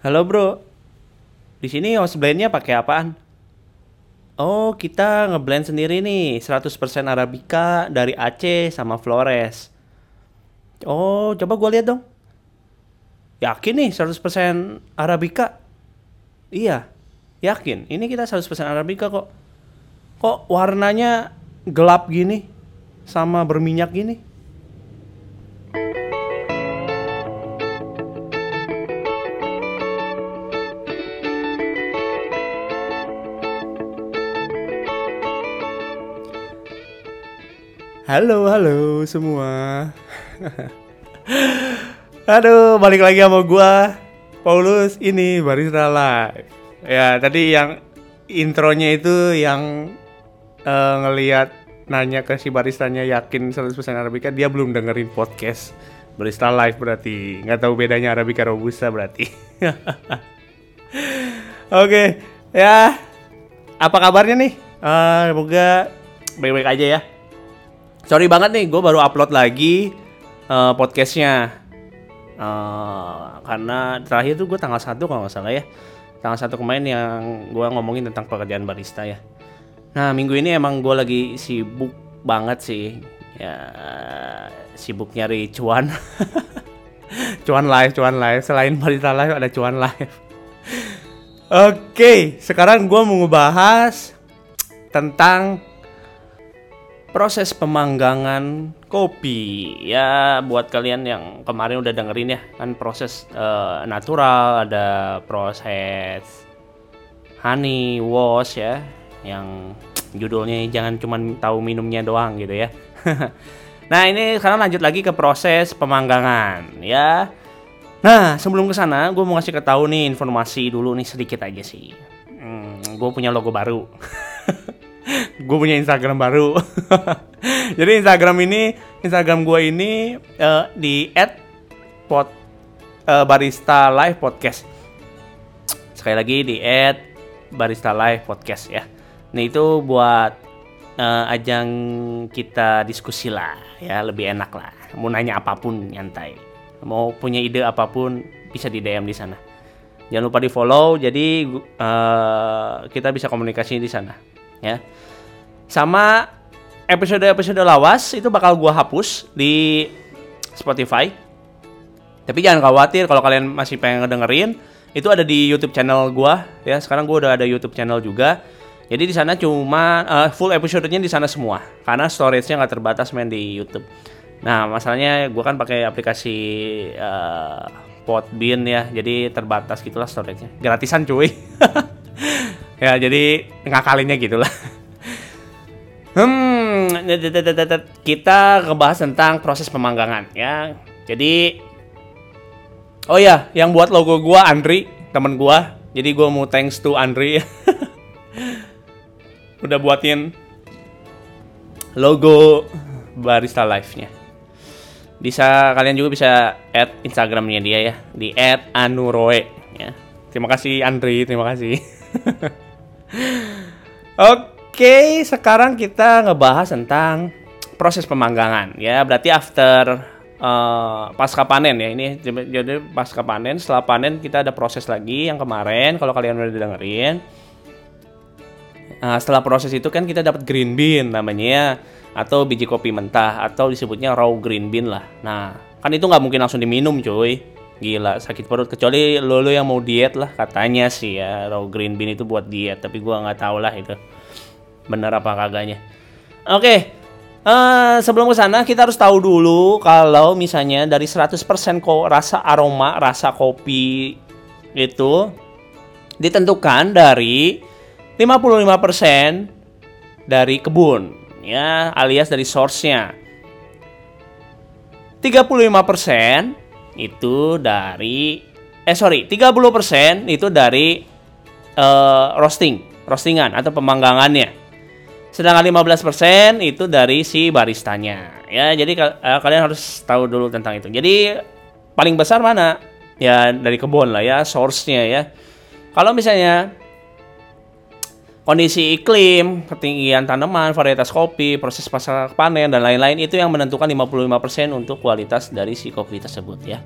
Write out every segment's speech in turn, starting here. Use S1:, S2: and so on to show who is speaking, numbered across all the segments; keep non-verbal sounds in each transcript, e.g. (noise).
S1: Halo bro, di sini house blendnya pakai apaan? Oh, kita ngeblend sendiri nih, 100% Arabica dari Aceh sama Flores. Oh, coba gua lihat dong. Yakin nih 100% Arabica? Iya, yakin. Ini kita 100% Arabica kok. Kok warnanya gelap gini? Sama berminyak gini? Halo, halo semua. Aduh, balik lagi sama gua Paulus ini barista live. Ya, tadi yang intronya itu yang eh, ngelihat nanya ke si baristanya yakin 100% Arabica, dia belum dengerin podcast barista live berarti nggak tahu bedanya Arabica Robusta berarti. (laughs) Oke, ya apa kabarnya nih? Eh, semoga baik-baik aja ya. Sorry banget nih, gue baru upload lagi eh, podcastnya. Eh, karena terakhir tuh gue tanggal 1 kalau nggak salah ya. Tanggal 1 kemarin yang gue ngomongin tentang pekerjaan barista ya. Nah minggu ini emang gue lagi sibuk banget sih. Ya sibuk nyari cuan. (laughs) cuan live, cuan live. Selain barista live ada cuan live. Oke, sekarang gue mau ngebahas tentang proses pemanggangan kopi. Ya buat kalian yang kemarin udah dengerin ya kan proses eh, natural ada proses honey wash ya yang judulnya jangan cuman tahu minumnya doang gitu ya. (laughs) Nah ini sekarang lanjut lagi ke proses pemanggangan ya. Nah sebelum ke sana gue mau ngasih ke tahu nih informasi dulu nih sedikit aja sih. Hmm, gue punya logo baru (laughs) (laughs) gue punya Instagram baru. (laughs) Jadi Instagram ini, Instagram gue ini eh, di @pod eh, barista live podcast. Sekali lagi di barista live podcast ya. Nah itu buat eh, ajang kita diskusi lah ya, lebih enak lah. Mau nanya apa pun nyantai. Mau punya ide apa pun bisa di DM di sana. Jangan lupa di follow, jadi eh, kita bisa komunikasi di sana ya. Sama episode-episode lawas itu bakal gua hapus di Spotify. Tapi jangan khawatir kalau kalian masih pengen ngedengerin, itu ada di YouTube channel gua ya. Sekarang gua udah ada YouTube channel juga. Jadi di sana cuma eh, full episodenya di sana semua karena storage-nya nggak terbatas main di YouTube. Nah, masalahnya gua kan pakai aplikasi eh, Podbean ya, jadi terbatas gitulah storage-nya. Gratisan cuy. (laughs) ya, jadi ngakalinnya gitulah. Hmm, kita ngebahas tentang proses pemanggangan ya. Jadi Oh ya, yang buat logo gua Andri, temen gua. Jadi gua mau thanks to Andri. (laughs) Udah buatin logo Barista Live-nya. Bisa kalian juga bisa add Instagramnya dia ya di @anuroe ya. Terima kasih Andri, terima kasih. (laughs) Oke, sekarang kita ngebahas tentang proses pemanggangan ya. Berarti after eh, pasca panen ya. Ini jadi pasca panen, setelah panen kita ada proses lagi yang kemarin kalau kalian udah dengerin. Nah, setelah proses itu kan kita dapat green bean namanya ya, atau biji kopi mentah atau disebutnya raw green bean lah. Nah, kan itu nggak mungkin langsung diminum cuy. Gila, sakit perut kecuali lo, lo yang mau diet lah katanya sih ya raw green bean itu buat diet, tapi gua nggak tahu lah itu bener apa kagaknya. Oke, eh, sebelum ke sana kita harus tahu dulu kalau misalnya dari 100% kok rasa aroma, rasa kopi itu ditentukan dari 55% dari kebun ya alias dari source-nya. 35% itu dari eh sorry 30% itu dari eh, roasting roastingan atau pemanggangannya sedangkan 15% itu dari si baristanya ya jadi eh, kalian harus tahu dulu tentang itu jadi paling besar mana ya dari kebun lah ya source-nya ya kalau misalnya kondisi iklim, ketinggian tanaman, varietas kopi, proses pasca panen dan lain-lain itu yang menentukan 55% untuk kualitas dari si kopi tersebut ya.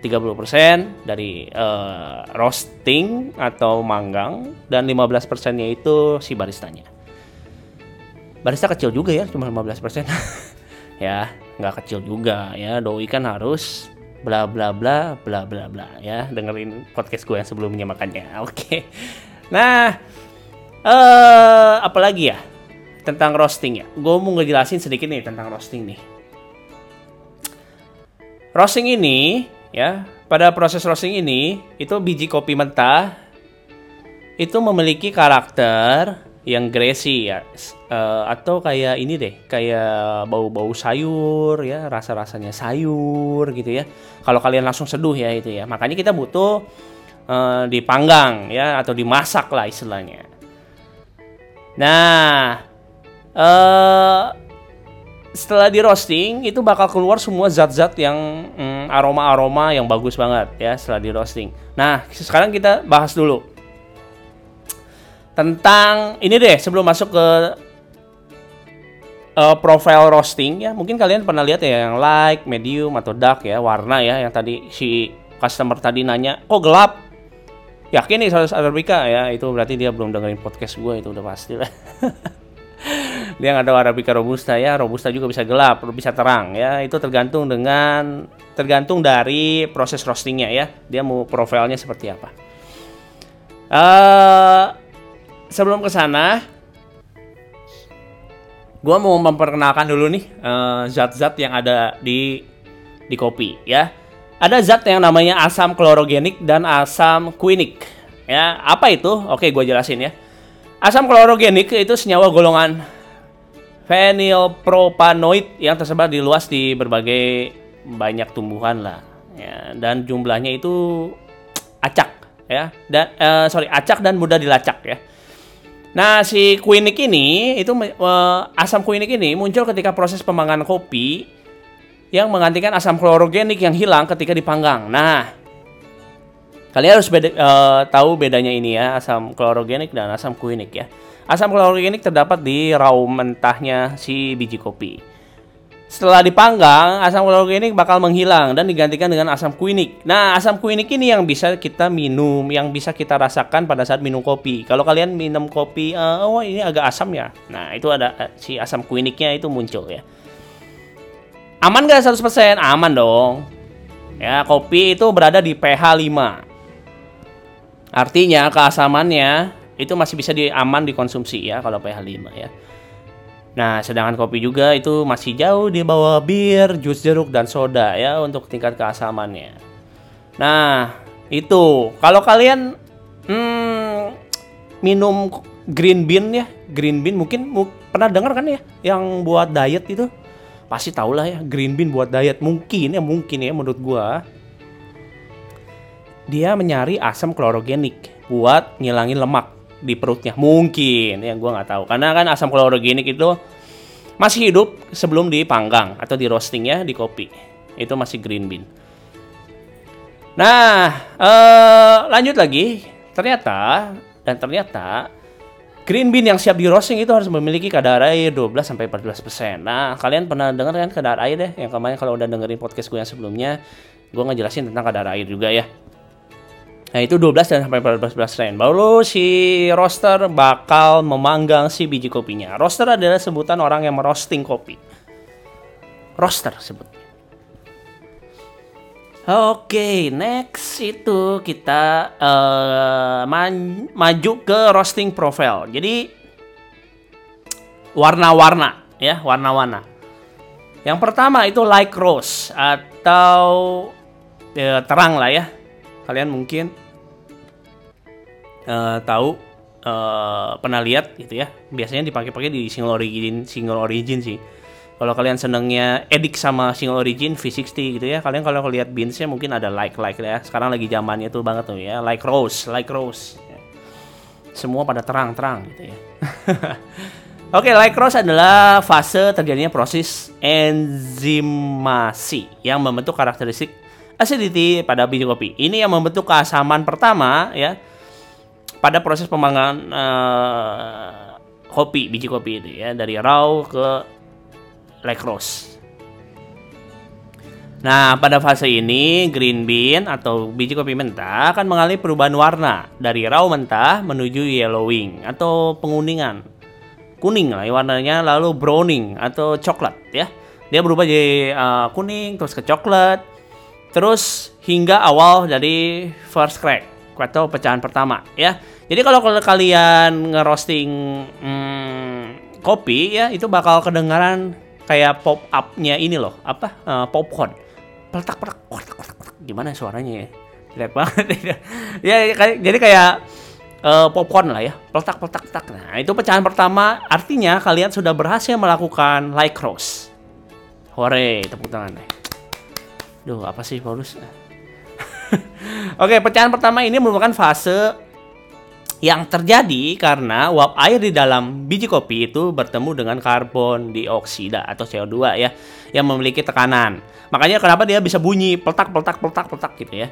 S1: 30% dari uh, roasting atau manggang dan 15 persennya itu si baristanya. Barista kecil juga ya, cuma 15 persen. (laughs) ya, nggak kecil juga ya. Doi kan harus bla bla bla bla bla bla ya. Dengerin podcast gue yang sebelumnya makanya. (laughs) Oke. Nah, eh uh, apalagi ya tentang roasting ya. Gue mau ngejelasin sedikit nih tentang roasting nih. Roasting ini ya pada proses roasting ini itu biji kopi mentah itu memiliki karakter yang greasy ya. Uh, atau kayak ini deh kayak bau-bau sayur ya rasa-rasanya sayur gitu ya. Kalau kalian langsung seduh ya itu ya. Makanya kita butuh uh, dipanggang ya atau dimasak lah istilahnya. Nah uh, setelah di roasting itu bakal keluar semua zat-zat yang mm, aroma-aroma yang bagus banget ya setelah di roasting. Nah, sekarang kita bahas dulu tentang ini deh sebelum masuk ke uh, profile roasting ya. Mungkin kalian pernah lihat ya yang light, medium atau dark ya, warna ya yang tadi si customer tadi nanya, "Kok gelap?" Yakin nih harus Arabica ya, itu berarti dia belum dengerin podcast gue itu udah pasti lah. (laughs) dia nggak tahu Arabica robusta ya robusta juga bisa gelap bisa terang ya itu tergantung dengan tergantung dari proses roastingnya ya dia mau profilnya seperti apa uh, sebelum ke sana gue mau memperkenalkan dulu nih eh, zat-zat uh, yang ada di di kopi ya. Ada zat yang namanya asam klorogenik dan asam quinic ya. Apa itu? Oke gue jelasin ya. Asam klorogenik itu senyawa golongan phenylpropanoid yang tersebar di luas di berbagai banyak tumbuhan lah ya. Dan jumlahnya itu acak ya. Dan uh, sorry acak dan mudah dilacak ya nah si quinic ini itu uh, asam quinic ini muncul ketika proses pemanggangan kopi yang menggantikan asam klorogenik yang hilang ketika dipanggang nah kalian harus beda, uh, tahu bedanya ini ya asam klorogenik dan asam quinic ya Asam klorogenik terdapat di raw mentahnya si biji kopi. Setelah dipanggang, asam klorogenik bakal menghilang dan digantikan dengan asam quinic. Nah, asam quinic ini yang bisa kita minum, yang bisa kita rasakan pada saat minum kopi. Kalau kalian minum kopi, uh, oh ini agak asam ya. Nah, itu ada uh, si asam quinicnya itu muncul ya. Aman gak 100%? Aman dong. Ya, kopi itu berada di pH 5. Artinya keasamannya itu masih bisa di aman dikonsumsi ya kalau pH 5 ya. Nah, sedangkan kopi juga itu masih jauh di bawah bir, jus jeruk dan soda ya untuk tingkat keasamannya. Nah, itu. Kalau kalian hmm, minum green bean ya, green bean mungkin pernah dengar kan ya yang buat diet itu? Pasti tau lah ya green bean buat diet. Mungkin ya mungkin ya menurut gua. Dia menyari asam klorogenik buat ngilangin lemak di perutnya. Mungkin ya gue nggak tahu. Karena kan asam klorogenik itu masih hidup sebelum dipanggang atau di roasting ya di kopi. Itu masih green bean. Nah eh, lanjut lagi. Ternyata dan ternyata green bean yang siap di roasting itu harus memiliki kadar air 12 sampai 14 persen. Nah kalian pernah dengar kan kadar air deh yang kemarin kalau udah dengerin podcast gue yang sebelumnya gue ngejelasin tentang kadar air juga ya Nah itu 12 dan sampai 14 persen. Baru si roaster bakal memanggang si biji kopinya. Roaster adalah sebutan orang yang merosting kopi. Roaster sebutnya. Oke, okay, next itu kita uh, maju ke roasting profile. Jadi warna-warna ya, warna-warna. Yang pertama itu light roast atau ya, terang lah ya. Kalian mungkin uh, tahu uh, pernah lihat gitu ya. Biasanya dipakai-pakai di single origin single origin sih. Kalau kalian senengnya edik sama single origin V60 gitu ya kalian kalau lihat beansnya mungkin ada like like ya. Sekarang lagi zamannya tuh banget tuh ya like rose like rose. Semua pada terang-terang gitu ya. (laughs) Oke, okay, like rose adalah fase terjadinya proses enzimasi yang membentuk karakteristik acidity pada biji kopi. Ini yang membentuk keasaman pertama ya pada proses pemanggangan uh, kopi biji kopi itu ya dari raw ke lacrose. Nah, pada fase ini green bean atau biji kopi mentah akan mengalami perubahan warna dari raw mentah menuju yellowing atau penguningan. Kuning lah ya warnanya lalu browning atau coklat ya. Dia berubah jadi uh, kuning terus ke coklat. Terus hingga awal dari first crack atau pecahan pertama ya. Jadi kalau kalian ngerosting hmm, kopi ya itu bakal kedengaran kayak pop up-nya ini loh, apa? Uh, popcorn. Peletak peletak peletak peletak gimana suaranya ya? Jelek banget. (laughs) Ya kayak jadi kayak uh, popcorn lah ya. Peletak peletak peletak. Nah itu pecahan pertama. Artinya kalian sudah berhasil melakukan like cross hore tepuk tangan deh Duh, apa sih Paulus? (laughs) Oke, pecahan pertama ini merupakan fase yang terjadi karena uap air di dalam biji kopi itu bertemu dengan karbon dioksida atau CO2 ya yang memiliki tekanan. Makanya kenapa dia bisa bunyi peletak peletak peletak peletak gitu ya.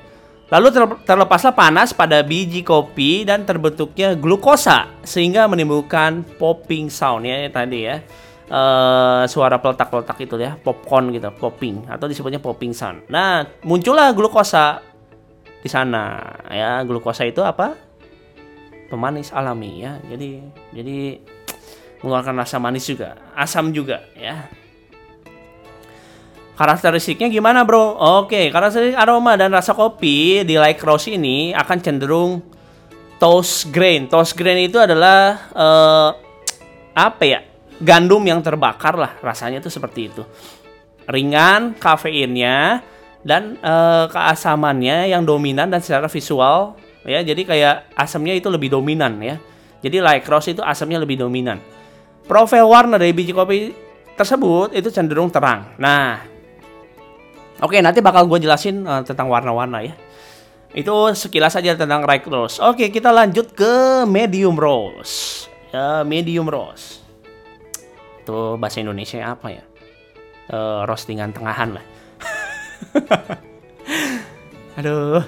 S1: Lalu terlepaslah panas pada biji kopi dan terbentuknya glukosa sehingga menimbulkan popping sound ya tadi ya. Uh, suara peletak-peletak itu ya, popcorn gitu, popping atau disebutnya popping sound. Nah, muncullah glukosa di sana ya. Glukosa itu apa? Pemanis alami ya. Jadi jadi mengeluarkan rasa manis juga, asam juga ya. Karakteristiknya gimana bro? Oke, karakteristik aroma dan rasa kopi di light roast ini akan cenderung toast grain. Toast grain itu adalah uh, apa ya? Gandum yang terbakar lah, rasanya tuh seperti itu. Ringan, kafeinnya dan uh, keasamannya yang dominan dan secara visual ya. Jadi kayak asamnya itu lebih dominan ya. Jadi light roast itu asamnya lebih dominan. Profil warna dari biji kopi tersebut itu cenderung terang. Nah, Oke, nanti bakal gue jelasin uh, tentang warna-warna ya. Itu sekilas saja tentang right rose. Oke, kita lanjut ke medium rose. Ya, medium rose. Itu bahasa Indonesia apa ya? Uh, roastingan tengahan lah. (laughs) Aduh.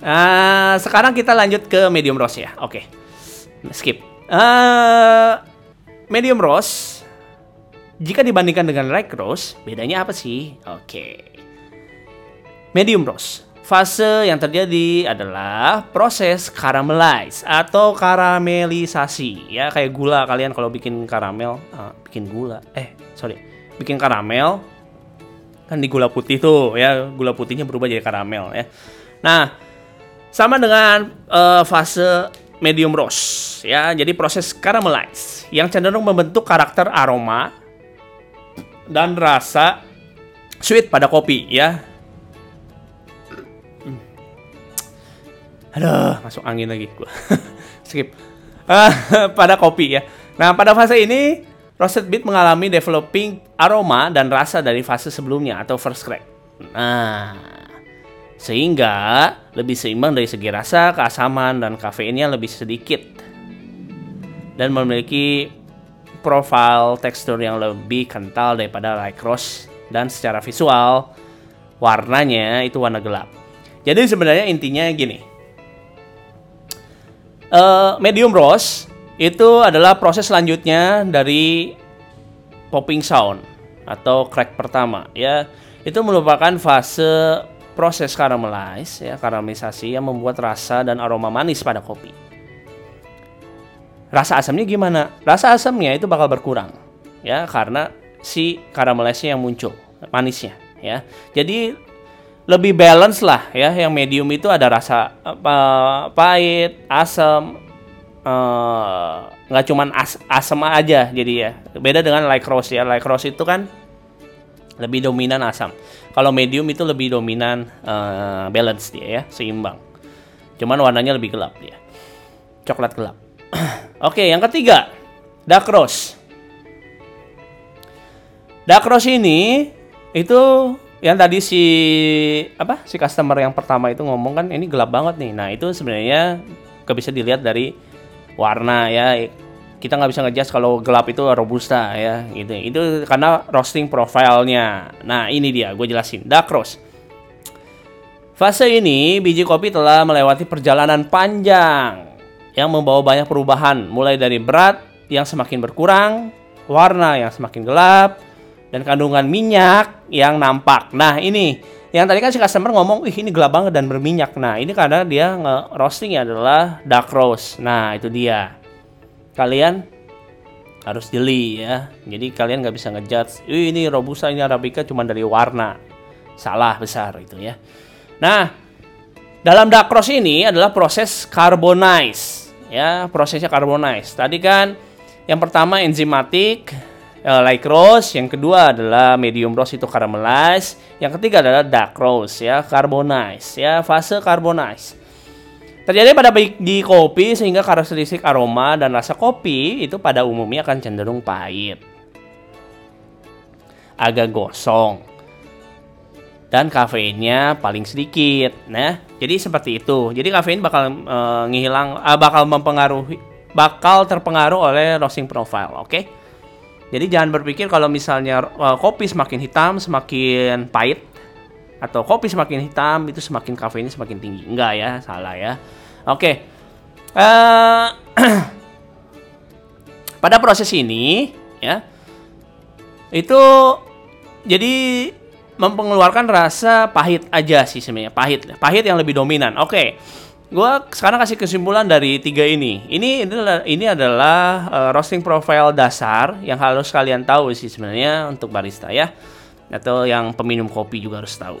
S1: Uh, sekarang kita lanjut ke medium rose ya. Oke. Skip. Uh, medium rose jika dibandingkan dengan light rose, bedanya apa sih? Oke. Medium roast. Fase yang terjadi adalah proses caramelize atau karamelisasi. Ya kayak gula kalian kalau bikin karamel uh, bikin gula eh sorry bikin karamel kan di gula putih tuh ya gula putihnya berubah jadi karamel ya. Nah sama dengan uh, fase medium roast ya jadi proses caramelize yang cenderung membentuk karakter aroma dan rasa sweet pada kopi ya Aduh, masuk angin lagi gua. (laughs) Skip. Uh, (laughs) pada kopi ya. Nah, pada fase ini roasted beet mengalami developing aroma dan rasa dari fase sebelumnya atau first crack. Nah, sehingga lebih seimbang dari segi rasa, keasaman dan kafeinnya lebih sedikit dan memiliki profil tekstur yang lebih kental daripada light roast dan secara visual warnanya itu warna gelap. Jadi sebenarnya intinya gini, uh, medium roast itu adalah proses selanjutnya dari popping sound atau crack pertama ya. Itu merupakan fase proses caramelize ya karamelisasi yang membuat rasa dan aroma manis pada kopi. Rasa asamnya gimana? Rasa asamnya itu bakal berkurang ya karena si karamelisnya yang muncul manisnya ya. Jadi lebih balance lah ya. Yang medium itu ada rasa uh, pahit asam eh, nggak uh, cuman as asam aja jadi ya. Beda dengan light roast ya. Light roast itu kan lebih dominan asam. Kalau medium itu lebih dominan uh, balance dia ya seimbang. Cuman warnanya lebih gelap dia. Coklat gelap. (clears throat) Oke yang ketiga dark roast dark roast ini itu yang tadi si apa si customer yang pertama itu ngomong kan ini gelap banget nih. Nah itu sebenarnya gak bisa dilihat dari warna ya. Kita nggak bisa ngejudge kalau gelap itu robusta ya gitu. Itu karena roasting profilnya. Nah ini dia gue jelasin. Dark roast fase ini biji kopi telah melewati perjalanan panjang yang membawa banyak perubahan. Mulai dari berat yang semakin berkurang warna yang semakin gelap dan kandungan minyak yang nampak. Nah, ini yang tadi kan si customer ngomong, "Wih, ini gelap banget dan berminyak." Nah, ini karena dia nge-roasting adalah dark roast. Nah, itu dia. Kalian harus jeli ya. Jadi kalian nggak bisa ngejudge, "Wih, ini robusta, ini arabica cuma dari warna." Salah besar itu ya. Nah, dalam dark roast ini adalah proses carbonize ya, prosesnya carbonize. Tadi kan yang pertama enzimatik, uh, light roast, yang kedua adalah medium roast itu caramelize, yang ketiga adalah dark roast ya, carbonize ya, fase carbonize. Terjadi pada baik di kopi sehingga karakteristik aroma dan rasa kopi itu pada umumnya akan cenderung pahit. Agak gosong. Dan kafeinnya paling sedikit. Nah, jadi seperti itu. Jadi kafein bakal uh, uh, bakal mempengaruhi bakal terpengaruh oleh roasting profile, oke? Okay? Jadi jangan berpikir kalau misalnya uh, kopi semakin hitam semakin pahit atau kopi semakin hitam itu semakin kafeinnya semakin tinggi. Enggak ya, salah ya. Oke. Okay. Uh, eh, (clears throat) pada proses ini ya itu jadi mempengeluarkan rasa pahit aja sih sebenarnya pahit pahit yang lebih dominan oke okay gue sekarang kasih kesimpulan dari tiga ini. Ini adalah ini adalah uh, roasting profile dasar yang harus kalian tahu sih sebenarnya untuk barista ya, atau yang peminum kopi juga harus tahu.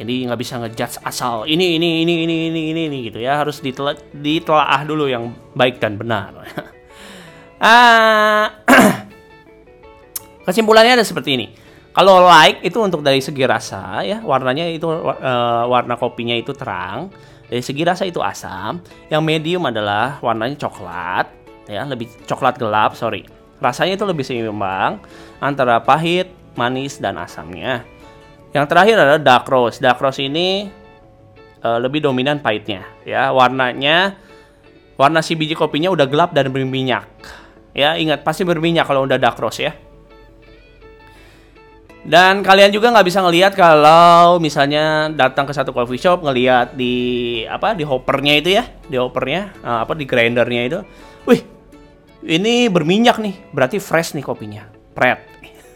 S1: Jadi nggak bisa ngejudge asal ini ini ini ini ini ini ini gitu ya harus ditela ditelaah dulu yang baik dan benar. (laughs) ah, (clears throat) kesimpulannya ada seperti ini. Kalau like itu untuk dari segi rasa ya warnanya itu uh, warna kopinya itu terang dari segi rasa itu asam, yang medium adalah warnanya coklat, ya lebih coklat gelap, sorry. Rasanya itu lebih seimbang antara pahit, manis dan asamnya. Yang terakhir adalah dark roast. Dark roast ini uh, lebih dominan pahitnya, ya. Warnanya warna si biji kopinya udah gelap dan berminyak. Ya, ingat pasti berminyak kalau udah dark roast ya. Dan kalian juga nggak bisa ngelihat kalau misalnya datang ke satu coffee shop ngelihat di apa di hoppernya itu ya, di hoppernya uh, apa di grindernya itu, wih ini berminyak nih, berarti fresh nih kopinya, pret.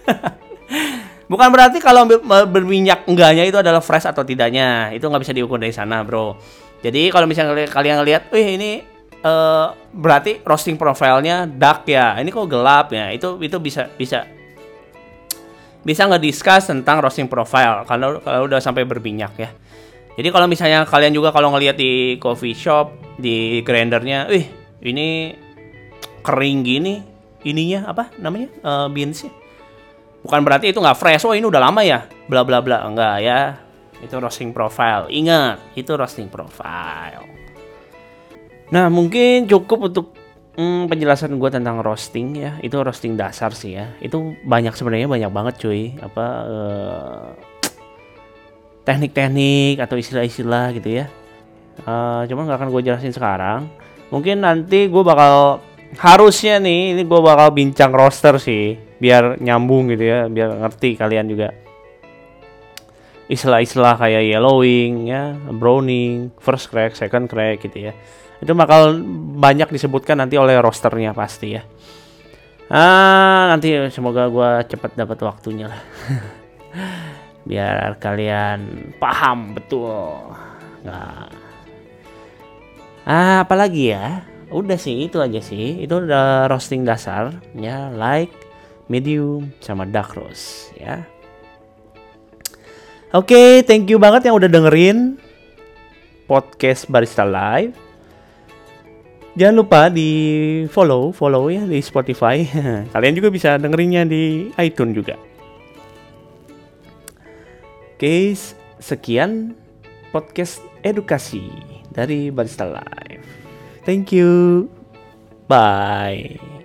S1: (laughs) Bukan berarti kalau berminyak enggaknya itu adalah fresh atau tidaknya, itu nggak bisa diukur dari sana, bro. Jadi kalau misalnya kalian ngelihat, wih ini uh, berarti roasting profilnya dark ya, ini kok gelap ya, itu itu bisa bisa bisa nge-discuss tentang roasting profile kalau kalau udah sampai berminyak ya. Jadi kalau misalnya kalian juga kalau ngelihat di coffee shop di grindernya, wih ini kering gini, ininya apa namanya uh, beansnya. Bukan berarti itu nggak fresh. Oh ini udah lama ya, bla bla bla. Enggak ya. Itu roasting profile. Ingat, itu roasting profile. Nah mungkin cukup untuk Hmm, penjelasan gue tentang roasting ya, itu roasting dasar sih ya. Itu banyak sebenarnya banyak banget cuy. Apa uh, (tsk) teknik-teknik atau istilah-istilah gitu ya. Uh, cuman nggak akan gue jelasin sekarang. Mungkin nanti gue bakal harusnya nih ini gue bakal bincang roster sih, biar nyambung gitu ya, biar ngerti kalian juga istilah-istilah kayak yellowing ya, browning, first crack, second crack gitu ya itu bakal banyak disebutkan nanti oleh rosternya pasti ya. Ah nanti semoga gue cepat dapat waktunya lah. (laughs) Biar kalian paham betul. Nggak. Ah apalagi ya? Udah sih itu aja sih. Itu udah roasting dasar ya like medium sama dark roast ya. Oke okay, thank you banget yang udah dengerin podcast barista live Jangan lupa di follow, follow ya di Spotify. (laughs) Kalian juga bisa dengerinnya di iTunes juga. Oke, sekian podcast edukasi dari Barista Live. Thank you. Bye.